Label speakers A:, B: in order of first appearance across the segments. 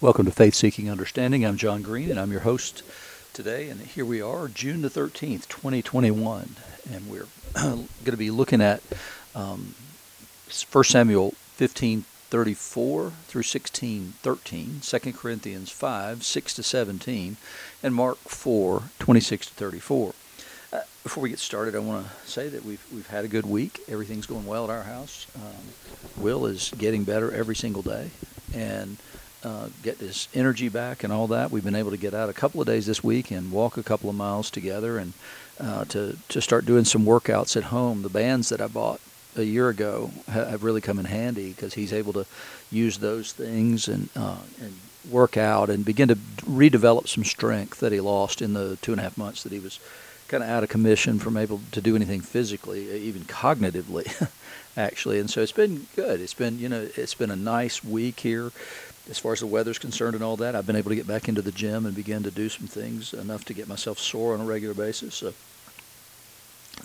A: Welcome to Faith Seeking Understanding. I'm John Green, and I'm your host today. And here we are, June the 13th, 2021. And we're going to be looking at um, 1 Samuel 15 34 through 16 13, 2 Corinthians 5 6 to 17, and Mark 4 26 to 34. Uh, before we get started, I want to say that we've we've had a good week. Everything's going well at our house. Um, Will is getting better every single day, and uh, get his energy back and all that. We've been able to get out a couple of days this week and walk a couple of miles together and uh, to, to start doing some workouts at home. The bands that I bought a year ago have really come in handy because he's able to use those things and, uh, and work out and begin to redevelop some strength that he lost in the two and a half months that he was kind of out of commission from able to do anything physically, even cognitively, actually. And so it's been good. It's been, you know, it's been a nice week here as far as the weather's concerned and all that, I've been able to get back into the gym and begin to do some things enough to get myself sore on a regular basis. So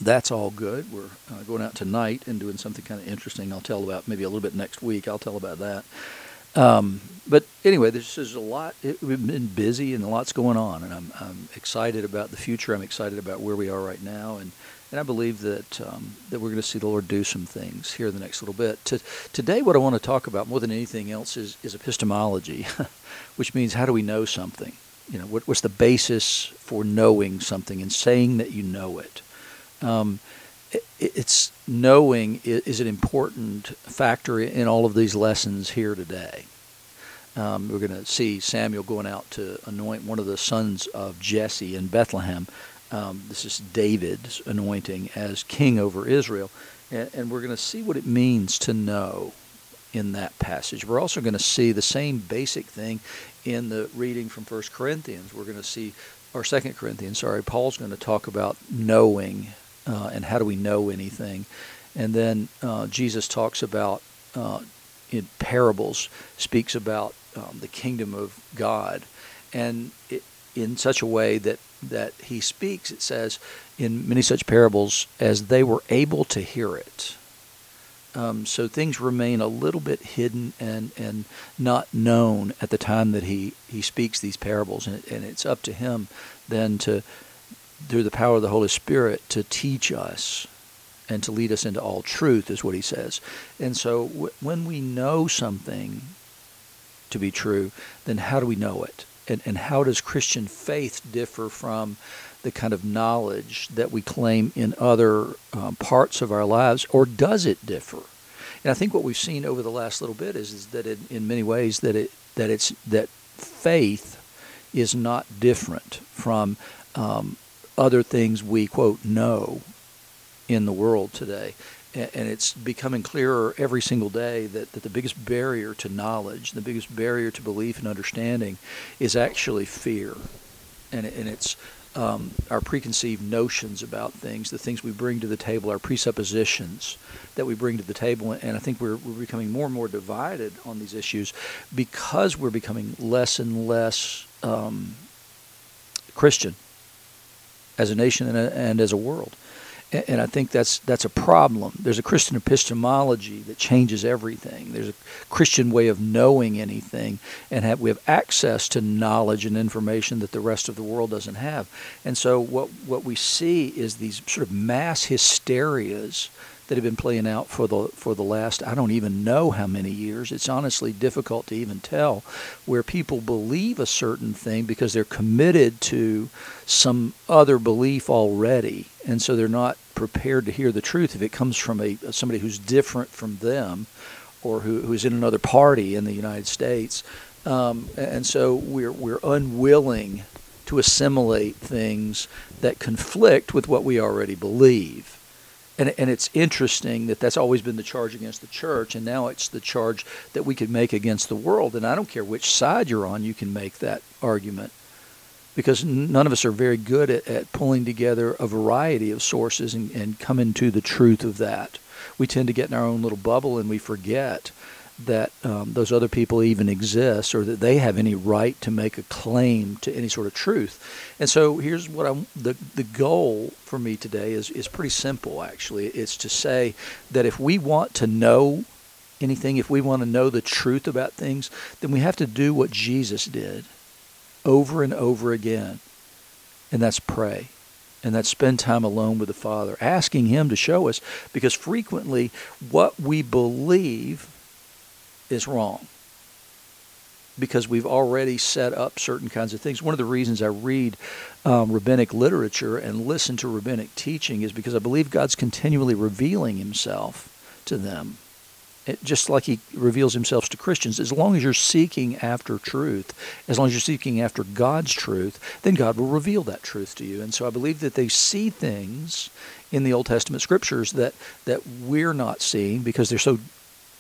A: that's all good. We're uh, going out tonight and doing something kind of interesting. I'll tell about maybe a little bit next week. I'll tell about that. Um, but anyway, this is a lot. It, we've been busy and a lot's going on, and I'm, I'm excited about the future. I'm excited about where we are right now, and and I believe that um, that we're going to see the Lord do some things here in the next little bit. To, today, what I want to talk about more than anything else is, is epistemology, which means how do we know something? You know, what, what's the basis for knowing something and saying that you know it? Um, it it's knowing is an important factor in all of these lessons here today. Um, we're going to see Samuel going out to anoint one of the sons of Jesse in Bethlehem um, this is David's anointing as king over Israel. And, and we're going to see what it means to know in that passage. We're also going to see the same basic thing in the reading from First Corinthians. We're going to see, or Second Corinthians, sorry, Paul's going to talk about knowing uh, and how do we know anything. And then uh, Jesus talks about, uh, in parables, speaks about um, the kingdom of God. And it, in such a way that that he speaks, it says, in many such parables as they were able to hear it. Um, so things remain a little bit hidden and, and not known at the time that he, he speaks these parables. And, and it's up to him then to, through the power of the Holy Spirit, to teach us and to lead us into all truth, is what he says. And so w- when we know something to be true, then how do we know it? And, and how does Christian faith differ from the kind of knowledge that we claim in other um, parts of our lives, or does it differ? And I think what we've seen over the last little bit is, is that it, in many ways that it that it's that faith is not different from um, other things we quote know in the world today and it's becoming clearer every single day that, that the biggest barrier to knowledge, the biggest barrier to belief and understanding is actually fear. And, and it's um, our preconceived notions about things, the things we bring to the table, our presuppositions that we bring to the table. And I think we're, we're becoming more and more divided on these issues because we're becoming less and less um, Christian as a nation and, a, and as a world and I think that's that's a problem. There's a Christian epistemology that changes everything. There's a Christian way of knowing anything, and have, we have access to knowledge and information that the rest of the world doesn't have. And so what what we see is these sort of mass hysterias that have been playing out for the for the last I don't even know how many years. It's honestly difficult to even tell where people believe a certain thing because they're committed to some other belief already, and so they're not prepared to hear the truth if it comes from a somebody who's different from them or who, who's in another party in the United States. Um, and so we're we're unwilling to assimilate things that conflict with what we already believe and, and it's interesting that that's always been the charge against the church, and now it's the charge that we could make against the world. And I don't care which side you're on, you can make that argument because none of us are very good at, at pulling together a variety of sources and, and coming to the truth of that. We tend to get in our own little bubble and we forget that um, those other people even exist or that they have any right to make a claim to any sort of truth. And so here's what I'm the the goal for me today is is pretty simple actually. It's to say that if we want to know anything, if we want to know the truth about things, then we have to do what Jesus did over and over again. And that's pray. And that's spend time alone with the Father, asking Him to show us, because frequently what we believe is wrong because we've already set up certain kinds of things. One of the reasons I read um, rabbinic literature and listen to rabbinic teaching is because I believe God's continually revealing Himself to them. Just like he reveals himself to Christians, as long as you're seeking after truth, as long as you're seeking after God's truth, then God will reveal that truth to you. And so I believe that they see things in the Old Testament scriptures that, that we're not seeing because they're so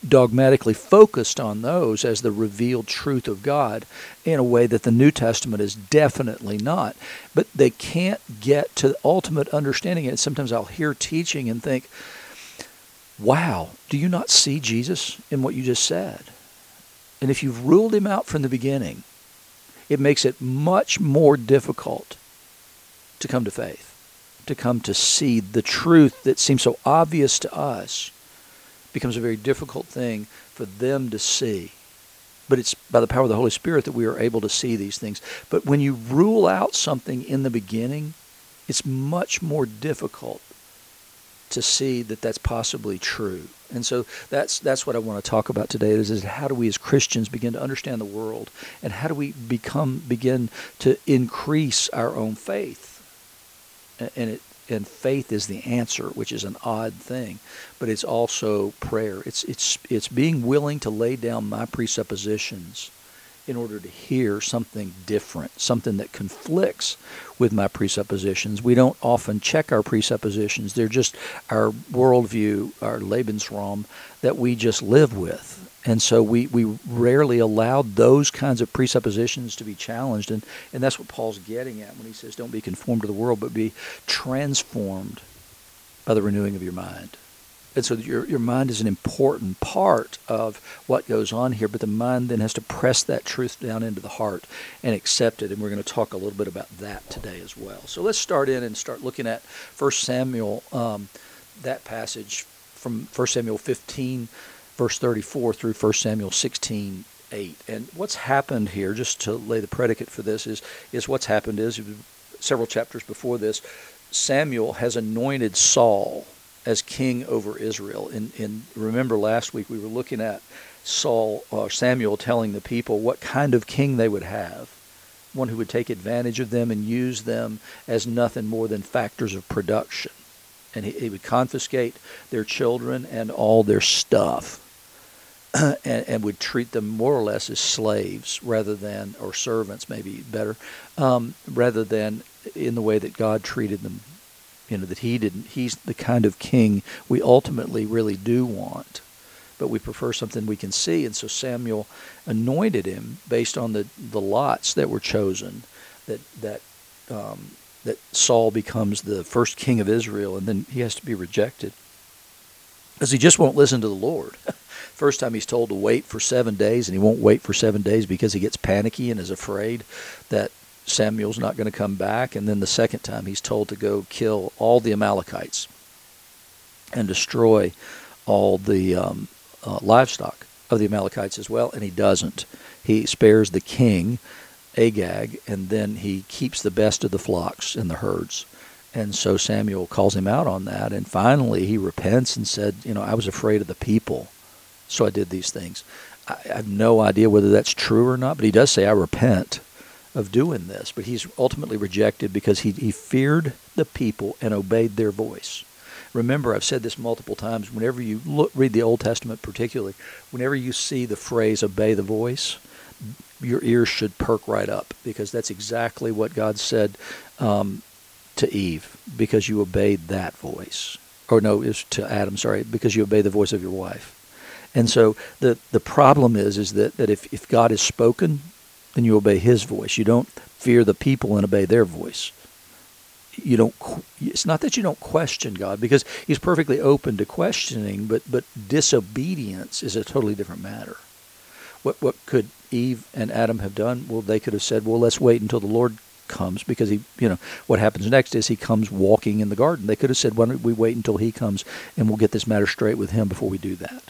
A: dogmatically focused on those as the revealed truth of God in a way that the New Testament is definitely not. But they can't get to the ultimate understanding. And sometimes I'll hear teaching and think, wow, do you not see Jesus in what you just said? And if you've ruled him out from the beginning, it makes it much more difficult to come to faith, to come to see the truth that seems so obvious to us becomes a very difficult thing for them to see. But it's by the power of the Holy Spirit that we are able to see these things. But when you rule out something in the beginning, it's much more difficult to see that that's possibly true. And so that's that's what I want to talk about today is, is how do we as Christians begin to understand the world and how do we become begin to increase our own faith. And it and faith is the answer, which is an odd thing, but it's also prayer. It's it's it's being willing to lay down my presuppositions in order to hear something different, something that conflicts with my presuppositions. We don't often check our presuppositions. They're just our worldview, our Lebensraum that we just live with. And so we, we rarely allow those kinds of presuppositions to be challenged. And, and that's what Paul's getting at when he says, don't be conformed to the world, but be transformed by the renewing of your mind. And so your, your mind is an important part of what goes on here, but the mind then has to press that truth down into the heart and accept it. And we're going to talk a little bit about that today as well. So let's start in and start looking at 1 Samuel, um, that passage from 1 Samuel 15 verse 34 through 1 Samuel 16, 8. And what's happened here, just to lay the predicate for this, is, is what's happened is several chapters before this, Samuel has anointed Saul as king over Israel. And, and remember last week we were looking at Saul or uh, Samuel telling the people what kind of king they would have. One who would take advantage of them and use them as nothing more than factors of production. And he, he would confiscate their children and all their stuff and, and, would treat them more or less as slaves rather than, or servants maybe better, um, rather than in the way that God treated them. You know, that he didn't, he's the kind of king we ultimately really do want, but we prefer something we can see. And so Samuel anointed him based on the, the lots that were chosen, that, that, um, that Saul becomes the first king of Israel, and then he has to be rejected because he just won't listen to the Lord. First time he's told to wait for seven days, and he won't wait for seven days because he gets panicky and is afraid that Samuel's not going to come back. And then the second time he's told to go kill all the Amalekites and destroy all the um, uh, livestock of the Amalekites as well, and he doesn't. He spares the king, Agag, and then he keeps the best of the flocks and the herds. And so Samuel calls him out on that, and finally he repents and said, You know, I was afraid of the people so I did these things. I, I have no idea whether that's true or not, but he does say, I repent of doing this. But he's ultimately rejected because he, he feared the people and obeyed their voice. Remember, I've said this multiple times. Whenever you look, read the Old Testament, particularly, whenever you see the phrase "obey the voice," your ears should perk right up because that's exactly what God said um, to Eve. Because you obeyed that voice, or no, is to Adam. Sorry, because you obey the voice of your wife. And so the, the problem is is that, that if, if God has spoken, then you obey his voice. You don't fear the people and obey their voice. You don't it's not that you don't question God because he's perfectly open to questioning, but but disobedience is a totally different matter. What what could Eve and Adam have done? Well, they could have said, "Well, let's wait until the Lord comes because he, you know, what happens next is he comes walking in the garden. They could have said, why don't we wait until he comes and we'll get this matter straight with him before we do that.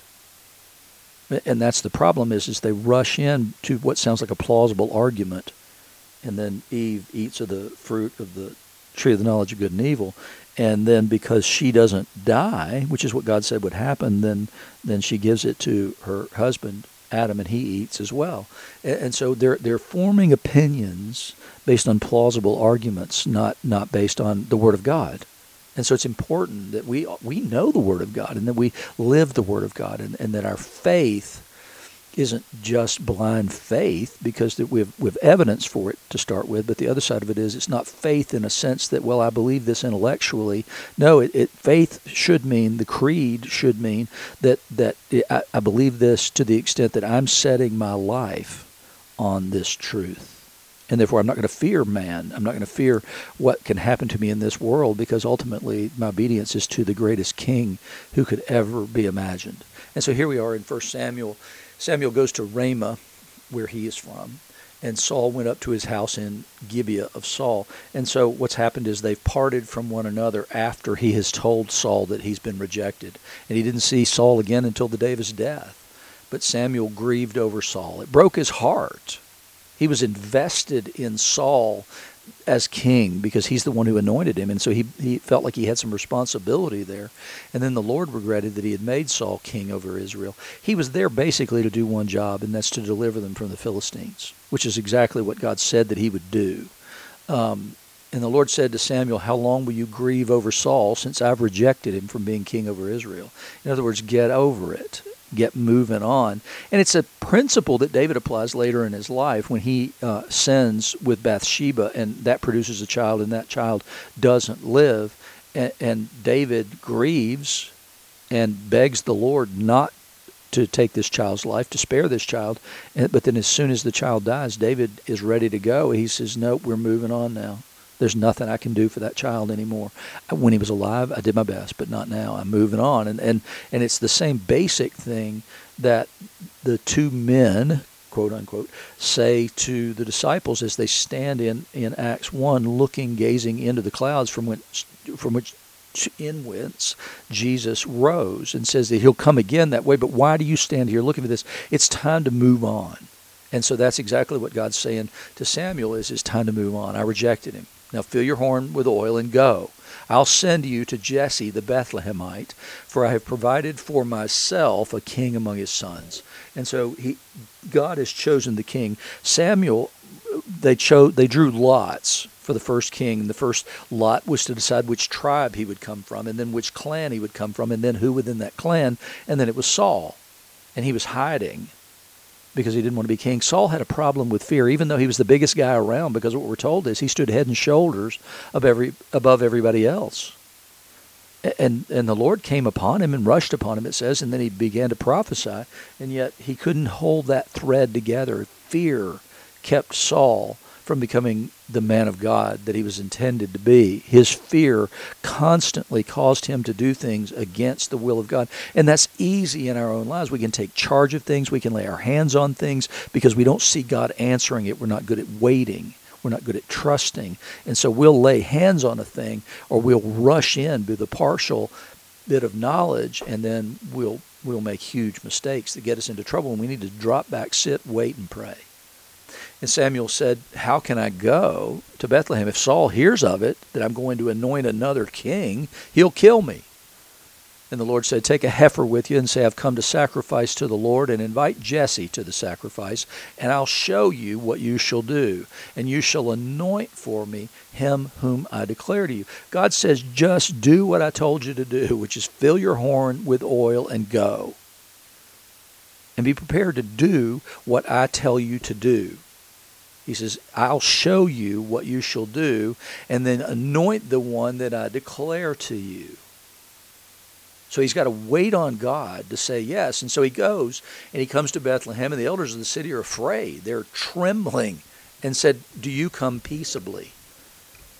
A: And that's the problem is is they rush in to what sounds like a plausible argument, and then Eve eats of the fruit of the tree of the knowledge of good and evil, and then because she doesn't die, which is what God said would happen, then then she gives it to her husband Adam, and he eats as well. And, and so they're they're forming opinions based on plausible arguments, not not based on the Word of God. And so it's important that we we know the Word of God and that we live the Word of God and, and that our faith isn't just blind faith because that we've we've evidence for it to start with, but the other side of it is it's not faith in a sense that well I believe this intellectually. No, it, it faith should mean the creed should mean that that it, I, I believe this to the extent that I'm setting my life on this truth and therefore I'm not going to fear man. I'm not going to fear what can happen to me in this world because ultimately my obedience is to the greatest king who could ever be imagined. And so here we are in 1 Samuel. Samuel goes to Ramah, where he is from, and Saul went up to his house in Gibeah of Saul. And so what's happened is they've parted from one another after he has told Saul that he's been rejected. And he didn't see Saul again until the day of his death. But Samuel grieved over Saul. It broke his heart he was invested in Saul as king because he's the one who anointed him. And so he, he felt like he had some responsibility there. And then the Lord regretted that he had made Saul king over Israel. He was there basically to do one job, and that's to deliver them from the Philistines, which is exactly what God said that he would do. Um, and the Lord said to Samuel, How long will you grieve over Saul since I've rejected him from being king over Israel? In other words, get over it get moving on. And it's a principle that David applies later in his life when he uh, sins with Bathsheba, and that produces a child, and that child doesn't live. And, and David grieves and begs the Lord not to take this child's life, to spare this child. But then, as soon as the child dies, David is ready to go. He says, Nope, we're moving on now. There's nothing I can do for that child anymore. When he was alive, I did my best, but not now. I'm moving on. And, and, and it's the same basic thing that the two men, quote unquote, say to the disciples as they stand in, in Acts 1, looking, gazing into the clouds from which, from which in whence Jesus rose and says that he'll come again that way. But why do you stand here looking for this? It's time to move on. And so that's exactly what God's saying to Samuel is it's time to move on. I rejected him. Now fill your horn with oil and go. I'll send you to Jesse the Bethlehemite, for I have provided for myself a king among his sons. And so he, God has chosen the king. Samuel, they chose, they drew lots for the first king. The first lot was to decide which tribe he would come from, and then which clan he would come from, and then who within that clan. And then it was Saul, and he was hiding because he didn't want to be king. Saul had a problem with fear, even though he was the biggest guy around, because what we're told is he stood head and shoulders every, above everybody else. And, and the Lord came upon him and rushed upon him, it says, and then he began to prophesy, and yet he couldn't hold that thread together. Fear kept Saul from becoming the man of God that he was intended to be. His fear constantly caused him to do things against the will of God. And that's easy in our own lives. We can take charge of things, we can lay our hands on things because we don't see God answering it. We're not good at waiting. We're not good at trusting. And so we'll lay hands on a thing or we'll rush in with a partial bit of knowledge and then we'll we'll make huge mistakes that get us into trouble and we need to drop back, sit, wait and pray. And Samuel said, How can I go to Bethlehem? If Saul hears of it, that I'm going to anoint another king, he'll kill me. And the Lord said, Take a heifer with you and say, I've come to sacrifice to the Lord, and invite Jesse to the sacrifice, and I'll show you what you shall do. And you shall anoint for me him whom I declare to you. God says, Just do what I told you to do, which is fill your horn with oil and go. And be prepared to do what I tell you to do. He says, I'll show you what you shall do, and then anoint the one that I declare to you. So he's got to wait on God to say yes. And so he goes and he comes to Bethlehem, and the elders of the city are afraid. They're trembling and said, Do you come peaceably?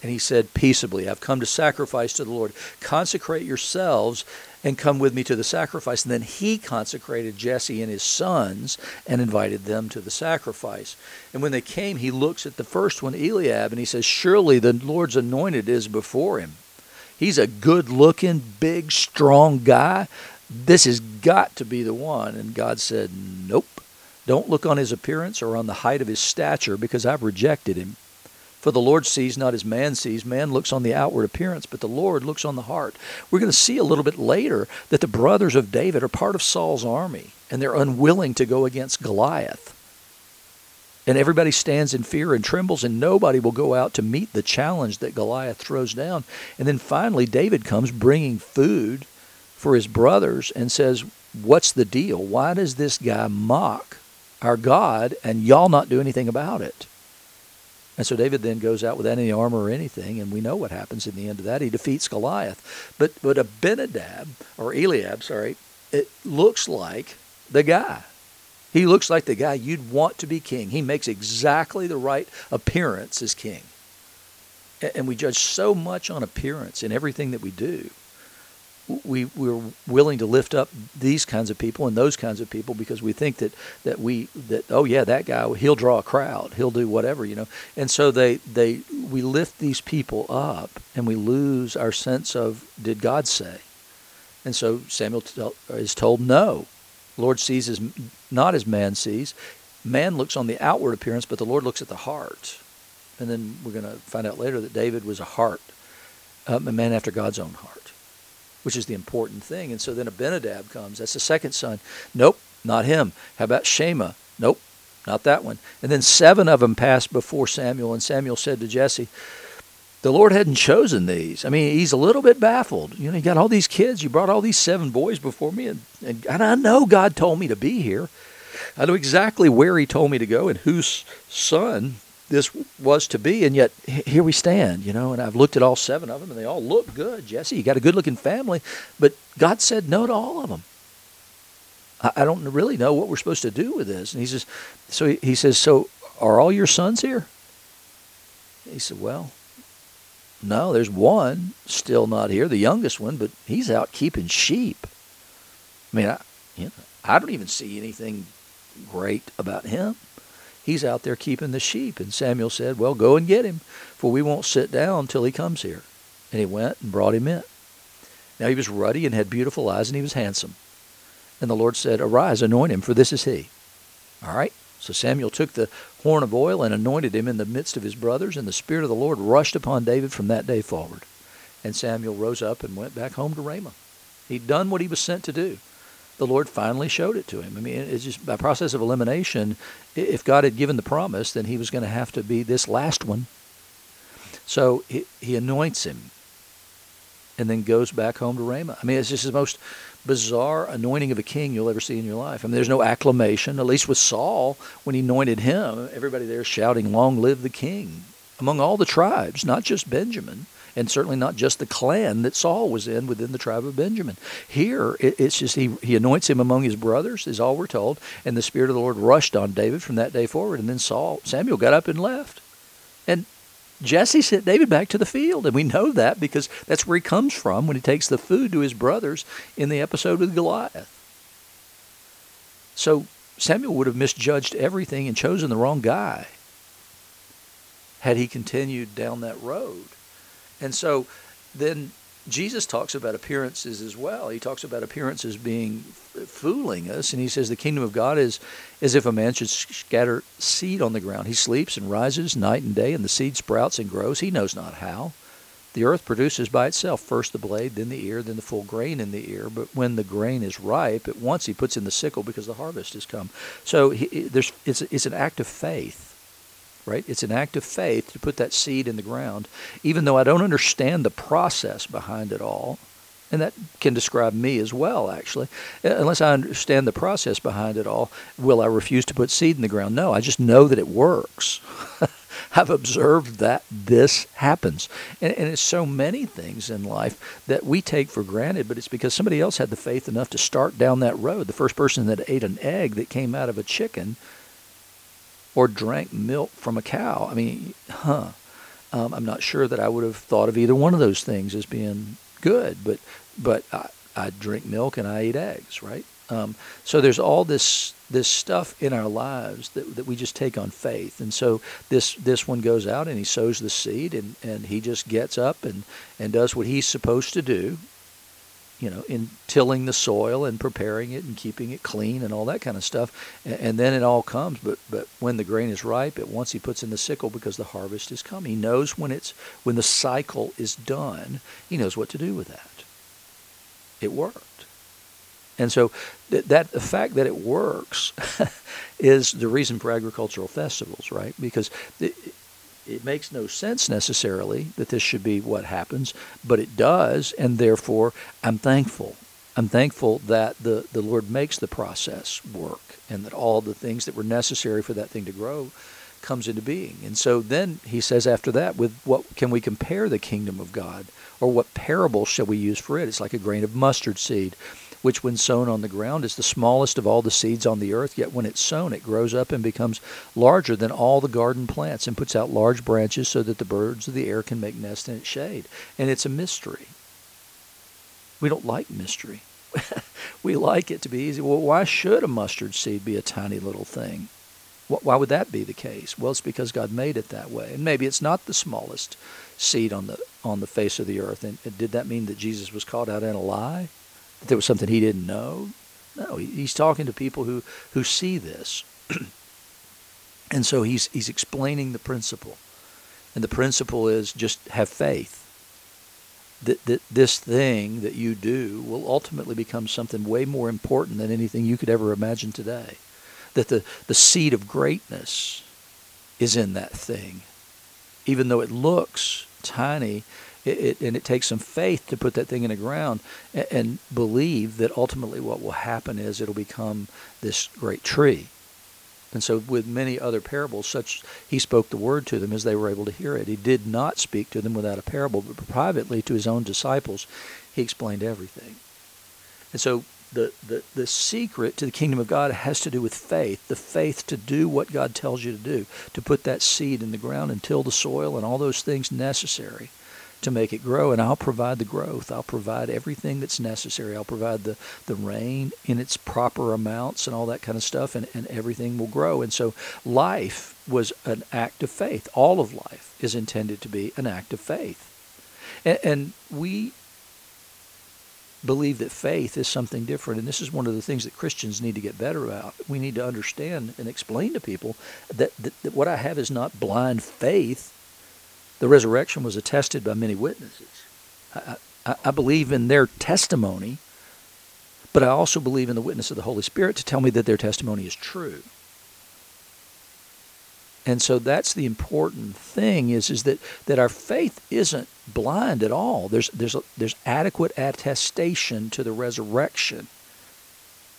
A: And he said, Peaceably, I've come to sacrifice to the Lord. Consecrate yourselves and come with me to the sacrifice. And then he consecrated Jesse and his sons and invited them to the sacrifice. And when they came, he looks at the first one, Eliab, and he says, Surely the Lord's anointed is before him. He's a good looking, big, strong guy. This has got to be the one. And God said, Nope. Don't look on his appearance or on the height of his stature, because I've rejected him. For the Lord sees not as man sees. Man looks on the outward appearance, but the Lord looks on the heart. We're going to see a little bit later that the brothers of David are part of Saul's army, and they're unwilling to go against Goliath. And everybody stands in fear and trembles, and nobody will go out to meet the challenge that Goliath throws down. And then finally, David comes bringing food for his brothers and says, What's the deal? Why does this guy mock our God and y'all not do anything about it? And so David then goes out without any armor or anything, and we know what happens in the end of that. He defeats Goliath. But but Abinadab or Eliab, sorry, it looks like the guy. He looks like the guy you'd want to be king. He makes exactly the right appearance as king. And we judge so much on appearance in everything that we do we we're willing to lift up these kinds of people and those kinds of people because we think that that we that oh yeah that guy he'll draw a crowd. He'll do whatever you know. And so they they we lift these people up and we lose our sense of did God say? And so Samuel is told no. Lord sees as not as man sees. Man looks on the outward appearance but the Lord looks at the heart. And then we're going to find out later that David was a heart um, a man after God's own heart which is the important thing. And so then Abinadab comes. That's the second son. Nope, not him. How about Shammah? Nope, not that one. And then seven of them passed before Samuel, and Samuel said to Jesse, the Lord hadn't chosen these. I mean, he's a little bit baffled. You know, you got all these kids. You brought all these seven boys before me, and, and, and I know God told me to be here. I know exactly where he told me to go and whose son this was to be, and yet here we stand, you know. And I've looked at all seven of them, and they all look good. Jesse, you got a good-looking family, but God said no to all of them. I, I don't really know what we're supposed to do with this. And he says, so he, he says, so are all your sons here? He said, well, no, there's one still not here, the youngest one, but he's out keeping sheep. I mean, I, you know, I don't even see anything great about him. He's out there keeping the sheep. And Samuel said, Well, go and get him, for we won't sit down till he comes here. And he went and brought him in. Now he was ruddy and had beautiful eyes, and he was handsome. And the Lord said, Arise, anoint him, for this is he. All right. So Samuel took the horn of oil and anointed him in the midst of his brothers, and the Spirit of the Lord rushed upon David from that day forward. And Samuel rose up and went back home to Ramah. He'd done what he was sent to do the Lord finally showed it to him. I mean, it's just by process of elimination. If God had given the promise, then he was going to have to be this last one. So he, he anoints him and then goes back home to Ramah. I mean, it's just the most bizarre anointing of a king you'll ever see in your life. I mean, there's no acclamation. At least with Saul, when he anointed him, everybody there shouting, Long live the king, among all the tribes, not just Benjamin and certainly not just the clan that Saul was in within the tribe of Benjamin. Here, it, it's just he, he anoints him among his brothers, is all we're told, and the Spirit of the Lord rushed on David from that day forward. And then Saul, Samuel got up and left. And Jesse sent David back to the field, and we know that because that's where he comes from when he takes the food to his brothers in the episode with Goliath. So Samuel would have misjudged everything and chosen the wrong guy had he continued down that road. And so then Jesus talks about appearances as well. He talks about appearances being fooling us, and he says the kingdom of God is as if a man should scatter seed on the ground. He sleeps and rises night and day, and the seed sprouts and grows. He knows not how. The earth produces by itself first the blade, then the ear, then the full grain in the ear. But when the grain is ripe, at once he puts in the sickle because the harvest has come. So he, there's, it's, it's an act of faith right? It's an act of faith to put that seed in the ground, even though I don't understand the process behind it all. And that can describe me as well, actually. Uh, unless I understand the process behind it all, will I refuse to put seed in the ground? No, I just know that it works. I've observed that this happens. And, and, it's so many things in life that we take for granted, but it's because somebody else had the faith enough to start down that road. The first person that ate an egg that came out of a chicken or drank milk from a cow. I mean, huh. Um, I'm not sure that I would have thought of either one of those things as being good, but but I, I drink milk and I eat eggs, right? Um, so there's all this this stuff in our lives that, that we just take on faith, and so this this one goes out and he sows the seed and, and he just gets up and, and does what he's supposed to do, you know, in tilling the soil and preparing it and keeping it clean and all that kind of stuff. And, and, then it all comes. But but when the grain is ripe, at once he puts in the sickle because the harvest is coming. He knows when it's when the cycle is done. He knows what to do with that. It worked. And so th- that the fact that it works is the reason for agricultural festivals, right? Because it, it makes no sense necessarily that this should be what happens, but it does, and therefore I'm thankful. I'm thankful that the, the Lord makes the process work and that all the things that were necessary for that thing to grow comes into being. And so then he says after that, with what can we compare the kingdom of God? Or what parable shall we use for it? It's like a grain of mustard seed which when sown on the ground is the smallest of all the seeds on the earth, yet when it's sown it grows up and becomes larger than all the garden plants and puts out large branches so that the birds of the air can make nests in its shade. And it's a mystery. We don't like mystery. we like it to be easy. Well, why should a mustard seed be a tiny little thing? Why would that be the case? Well, it's because God made it that way. And maybe it's not the smallest seed on the on the face of the earth. And did that mean that Jesus was caught out in a lie? That there was something he didn't know. No, he's talking to people who, who see this. and so he's, he's explaining the principle. And the principle is just have faith that, that this thing that you do will ultimately become something way more important than anything you could ever imagine today. That the, the seed of greatness is in that thing. Even though it looks tiny, it, it, and it takes some faith to put that thing in the ground and, and believe that ultimately what will happen is it'll become this great tree. And so, with many other parables, such he spoke the word to them as they were able to hear it. He did not speak to them without a parable, but privately to his own disciples, he explained everything. And so, the, the, the secret to the kingdom of God has to do with faith the faith to do what God tells you to do, to put that seed in the ground and till the soil and all those things necessary to make it grow, and I'll provide the growth. I'll provide everything that's necessary. I'll provide the, the rain in its proper amounts and all that kind of stuff, and, and everything will grow. And so life was an act of faith. All of life is intended to be an act of faith. And, and we believe that faith is something different. And this is one of the things that Christians need to get better about. We need to understand and explain to people that, that, that what I have is not blind faith the resurrection was attested by many witnesses. I, I, I believe in their testimony, but I also believe in the witness of the Holy Spirit to tell me that their testimony is true. And so that's the important thing is is that, that our faith isn't blind at all. There's there's a, there's adequate attestation to the resurrection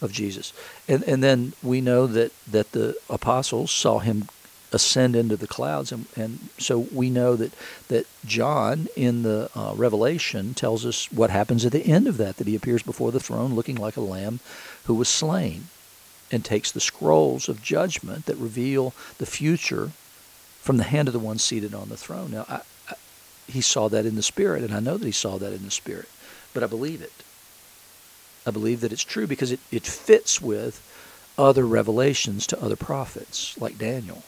A: of Jesus. And and then we know that that the apostles saw him ascend into the clouds. And, and so we know that, that John in the uh, Revelation tells us what happens at the end of that, that he appears before the throne looking like a lamb who was slain and takes the scrolls of judgment that reveal the future from the hand of the one seated on the throne. Now, I, I, he saw that in the Spirit, and I know that he saw that in the Spirit, but I believe it. I believe that it's true because it, it fits with other revelations to other prophets, like Daniel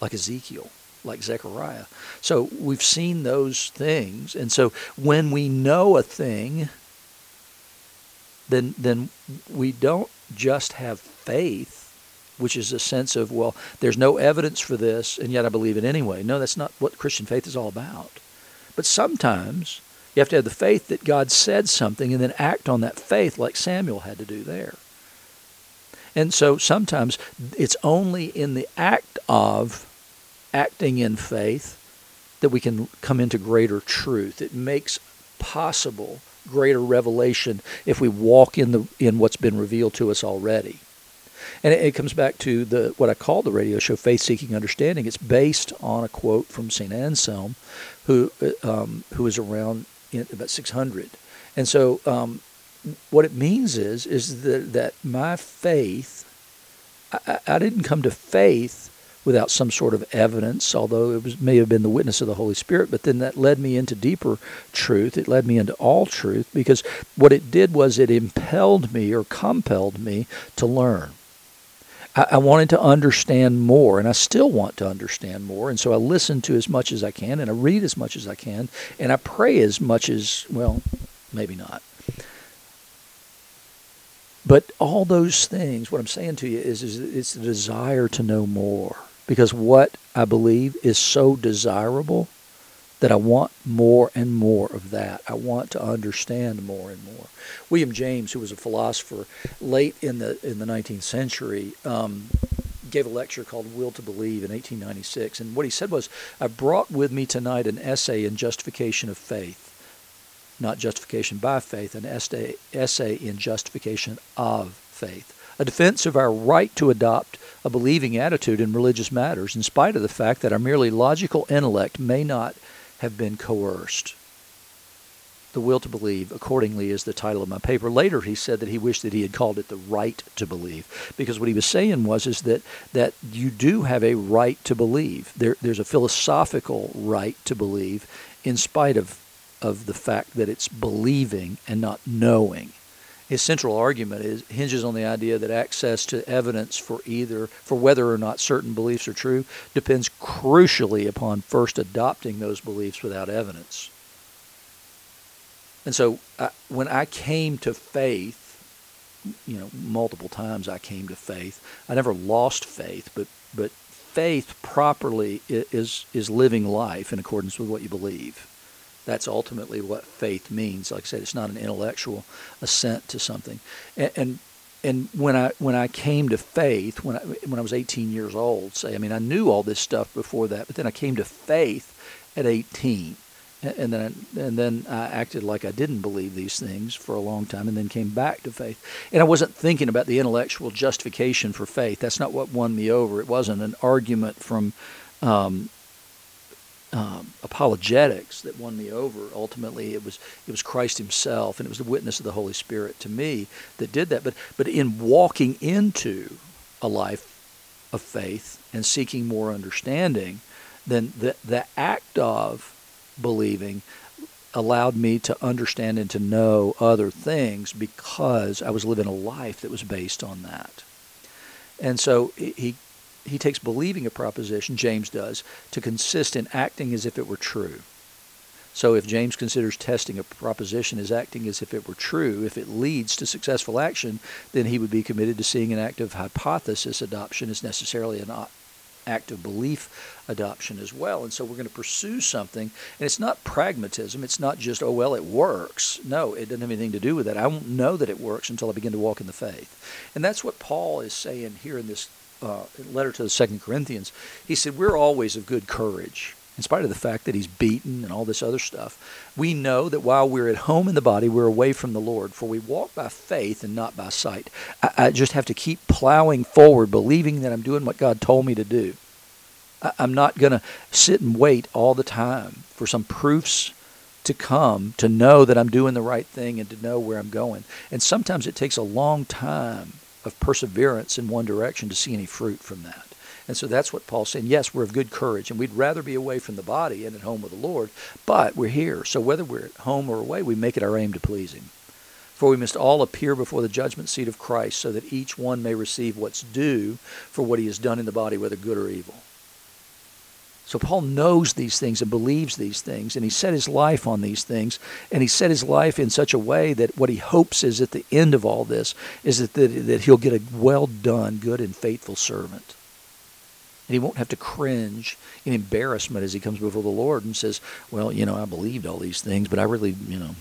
A: like Ezekiel, like Zechariah. So we've seen those things. And so when we know a thing, then then we don't just have faith, which is a sense of, well, there's no evidence for this, and yet I believe it anyway. No, that's not what Christian faith is all about. But sometimes you have to have the faith that God said something and then act on that faith like Samuel had to do there. And so sometimes it's only in the act of acting in faith that we can come into greater truth. It makes possible greater revelation if we walk in the in what's been revealed to us already. And it, it comes back to the what I call the radio show "Faith Seeking Understanding." It's based on a quote from Saint Anselm, who uh, um, who was around about 600. And so, um, what it means is is that that my faith, I, I didn't come to faith without some sort of evidence, although it was, may have been the witness of the Holy Spirit. But then that led me into deeper truth. It led me into all truth because what it did was it impelled me or compelled me to learn. I, wanted to understand more, and I still want to understand more. And so I listen to as much as I can, and I read as much as I can, and I pray as much as, well, maybe not. but all those things, what I'm saying to you is, is it's the desire to know more. Because what I believe is so desirable that I want more and more of that. I want to understand more and more. William James, who was a philosopher late in the in the 19th century, um, gave a lecture called Will to Believe in 1896, and what he said was, "I brought with me tonight an essay in justification of faith." Not justification by faith, an essay, essay in justification of faith a defense of our right to adopt a believing attitude in religious matters, in spite of the fact that our merely logical intellect may not have been coerced. The Will to Believe, accordingly, is the title of my paper. Later, he said that he wished that he had called it The Right to Believe, because what he was saying was is that, that you do have a right to believe. There, there's a philosophical right to believe in spite of, of the fact that it's believing and not knowing his central argument is hinges on the idea that access to evidence for either for whether or not certain beliefs are true depends crucially upon first adopting those beliefs without evidence. And so I, when I came to faith, you know, multiple times I came to faith. I never lost faith, but but faith properly is is living life in accordance with what you believe. That's ultimately what faith means. Like I said, it's not an intellectual assent to something. And, and and when I when I came to faith when I when I was 18 years old, say I mean I knew all this stuff before that, but then I came to faith at 18, and then I, and then I acted like I didn't believe these things for a long time, and then came back to faith. And I wasn't thinking about the intellectual justification for faith. That's not what won me over. It wasn't an argument from um, um, apologetics that won me over. Ultimately, it was it was Christ Himself, and it was the witness of the Holy Spirit to me that did that. But but in walking into a life of faith and seeking more understanding, then the the act of believing allowed me to understand and to know other things because I was living a life that was based on that. And so he he takes believing a proposition, James does, to consist in acting as if it were true. So if James considers testing a proposition as acting as if it were true, if it leads to successful action, then he would be committed to seeing an act of hypothesis adoption as necessarily an act of belief adoption as well. And so we're going to pursue something, and it's not pragmatism. It's not just, oh, well, it works. No, it doesn't have anything to do with that. I won't know that it works until I begin to walk in the faith. And that's what Paul is saying here in this uh, letter to the Second Corinthians, he said, We're always of good courage. In spite of the fact that he's beaten and all this other stuff, we know that while we're at home in the body, we're away from the Lord, for we walk by faith and not by sight. I, I just have to keep plowing forward, believing that I'm doing what God told me to do. I, I'm not going to sit and wait all the time for some proofs to come to know that I'm doing the right thing and to know where I'm going. And sometimes it takes a long time of perseverance in one direction to see any fruit from that. And so that's what Paul's saying. Yes, we're of good courage, and we'd rather be away from the body and at home with the Lord, but we're here. So whether we're at home or away, we make it our aim to please Him. For we must all appear before the judgment seat of Christ, so that each one may receive what's due for what he has done in the body, whether good or evil. So Paul knows these things and believes these things, and he set his life on these things, and he set his life in such a way that what he hopes is at the end of all this is that, that, that he'll get a well done, good and faithful servant. And he won't have to cringe in embarrassment as he comes before the Lord and says, Well, you know, I believed all these things, but I really, you know,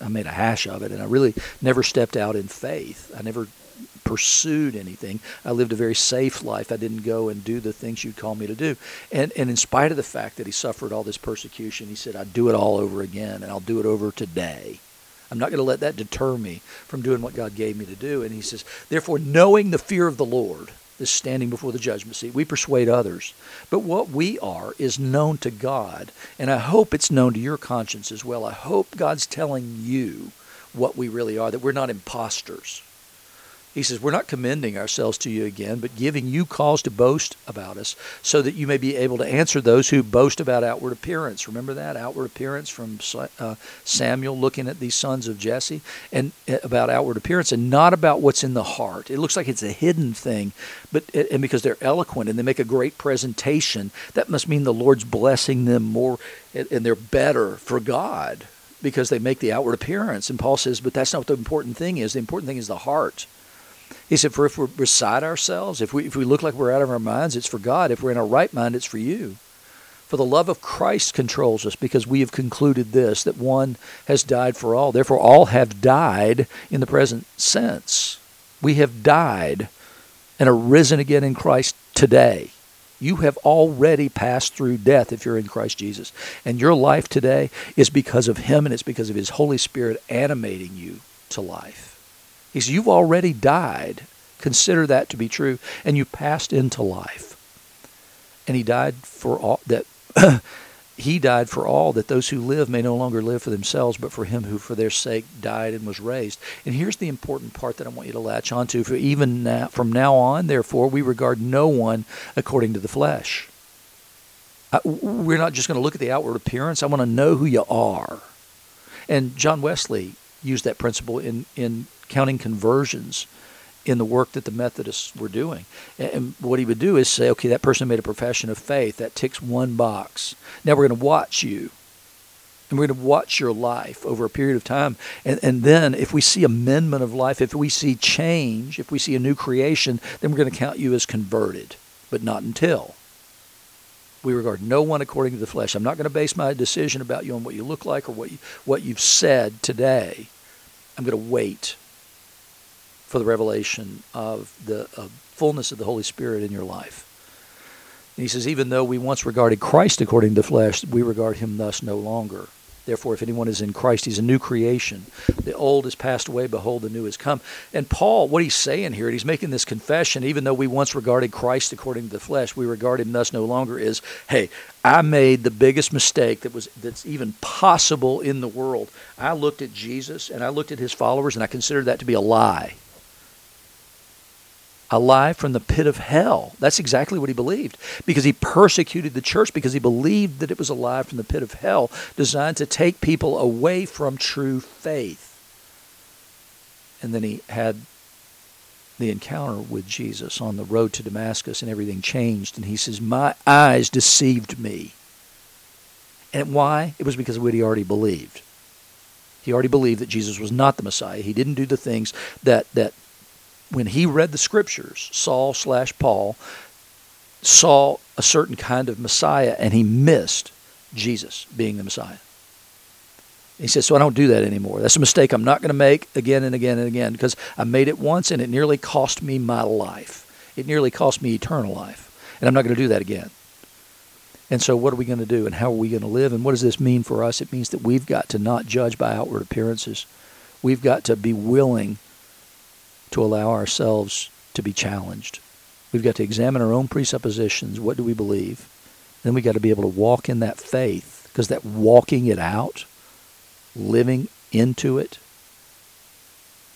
A: I made a hash of it, and I really never stepped out in faith. I never pursued anything. I lived a very safe life. I didn't go and do the things you'd call me to do. And, and in spite of the fact that he suffered all this persecution, he said, I'd do it all over again, and I'll do it over today. I'm not going to let that deter me from doing what God gave me to do. And he says, Therefore, knowing the fear of the Lord, this standing before the judgment seat, we persuade others. But what we are is known to God. And I hope it's known to your conscience as well. I hope God's telling you what we really are, that we're not imposters. He says, We're not commending ourselves to you again, but giving you cause to boast about us, so that you may be able to answer those who boast about outward appearance. Remember that? Outward appearance from uh, Samuel looking at these sons of Jesse, and uh, about outward appearance, and not about what's in the heart. It looks like it's a hidden thing, but and because they're eloquent and they make a great presentation, that must mean the Lord's blessing them more and they're better for God because they make the outward appearance. And Paul says, but that's not what the important thing is. The important thing is the heart. He said, for if we're beside ourselves, if we, if we look like we're out of our minds, it's for God. If we're in our right mind, it's for you. For the love of Christ controls us because we have concluded this that one has died for all. Therefore, all have died in the present sense. We have died and are risen again in Christ today. You have already passed through death if you're in Christ Jesus. And your life today is because of Him and it's because of His Holy Spirit animating you to life. He says, You've already died. Consider that to be true. And you passed into life. And He died for all that he died for all that those who live may no longer live for themselves, but for him who for their sake died and was raised. And here's the important part that I want you to latch onto. For even now, from now on, therefore, we regard no one according to the flesh. I, we're not just going to look at the outward appearance. I want to know who you are. And John Wesley used that principle in, in counting conversions in the work that the Methodists were doing. And what he would do is say, okay, that person made a profession of faith. That ticks one box. Now we're going to watch you. And we're going to watch your life over a period of time. And, and then if we see amendment of life, if we see change, if we see a new creation, then we're going to count you as converted, but not until. We regard no one according to the flesh. I'm not going to base my decision about you on what you look like or what, you, what you've said today. I'm going to wait for the revelation of the fullness of the Holy Spirit in your life. And he says, even though we once regarded Christ according to the flesh, we regard him thus no longer. Therefore, if anyone is in Christ, he's a new creation. The old has passed away, behold, the new has come. And Paul, what he's saying here, and he's making this confession, even though we once regarded Christ according to the flesh, we regard him thus no longer, is, hey, I made the biggest mistake that was that's even possible in the world. I looked at Jesus and I looked at his followers and I considered that to be a lie alive from the pit of hell. That's exactly what he believed because he persecuted the church because he believed that it was alive from the pit of hell, designed to take people away from true faith. And then he had the encounter with Jesus on the road to Damascus and everything changed. And he says, My eyes deceived me. And why? It was because of what he already believed. He already believed that Jesus was not the Messiah. He didn't do the things that, that when he read the scriptures, Saul slash Paul saw a certain kind of Messiah and he missed Jesus being the Messiah. He says, So I don't do that anymore. That's a mistake I'm not going to make again and again and again because I made it once and it nearly cost me my life. It nearly cost me eternal life. And I'm not going to do that again. And so, what are we going to do and how are we going to live? And what does this mean for us? It means that we've got to not judge by outward appearances. We've got to be willing to allow ourselves to be challenged. We've got to examine our own presuppositions. What do we believe? Then we've got to be able to walk in that faith because that walking it out, living into it,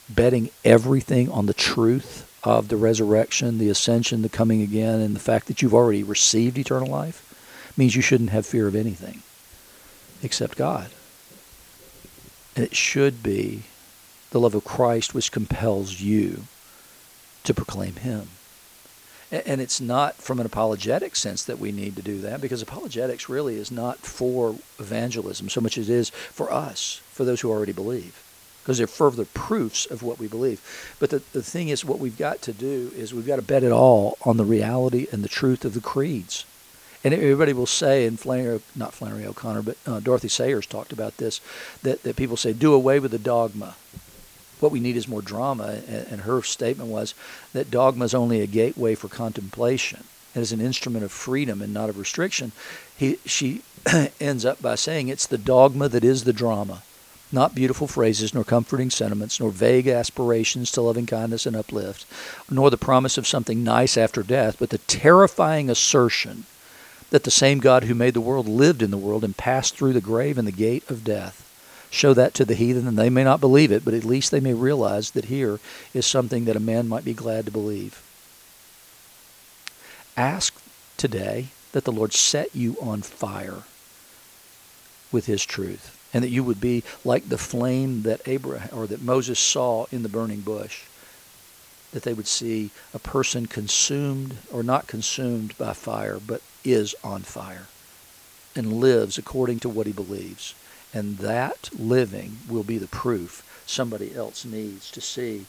A: betting everything on the truth of the resurrection, the ascension, the coming again, and the fact that you've already received eternal life means you shouldn't have fear of anything except God. And it should be the love of Christ which compels you to proclaim Him. And it's not from an apologetic sense that we need to do that, because apologetics really is not for evangelism so much as it is for us, for those who already believe, because they're further proofs of what we believe. But the, the thing is, what we've got to do is we've got to bet it all on the reality and the truth of the creeds. And everybody will say, and Flannery, not Flannery O'Connor, but uh, Dorothy Sayers talked about this, that, that people say, do away with the dogma what we need is more drama. And her statement was that dogma is only a gateway for contemplation. It is an instrument of freedom and not of restriction. He, she ends up by saying it's the dogma that is the drama, not beautiful phrases, nor comforting sentiments, nor vague aspirations to loving kindness and uplift, nor the promise of something nice after death, but the terrifying assertion that the same God who made the world lived in the world and passed through the grave and the gate of death show that to the heathen, and they may not believe it, but at least they may realize that here is something that a man might be glad to believe. Ask today that the Lord set you on fire with his truth, and that you would be like the flame that Abraham or that Moses saw in the burning bush. That they would see a person consumed or not consumed by fire, but is on fire and lives according to what he believes And that living will be the proof somebody else needs to see.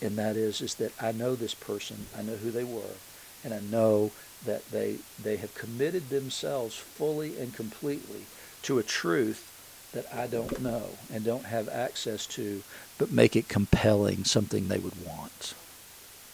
A: And that is, is that I know this person, I know who they were, and I know that they, they have committed themselves fully and completely to a truth that I don't know and don't have access to, but make it compelling, something they would want.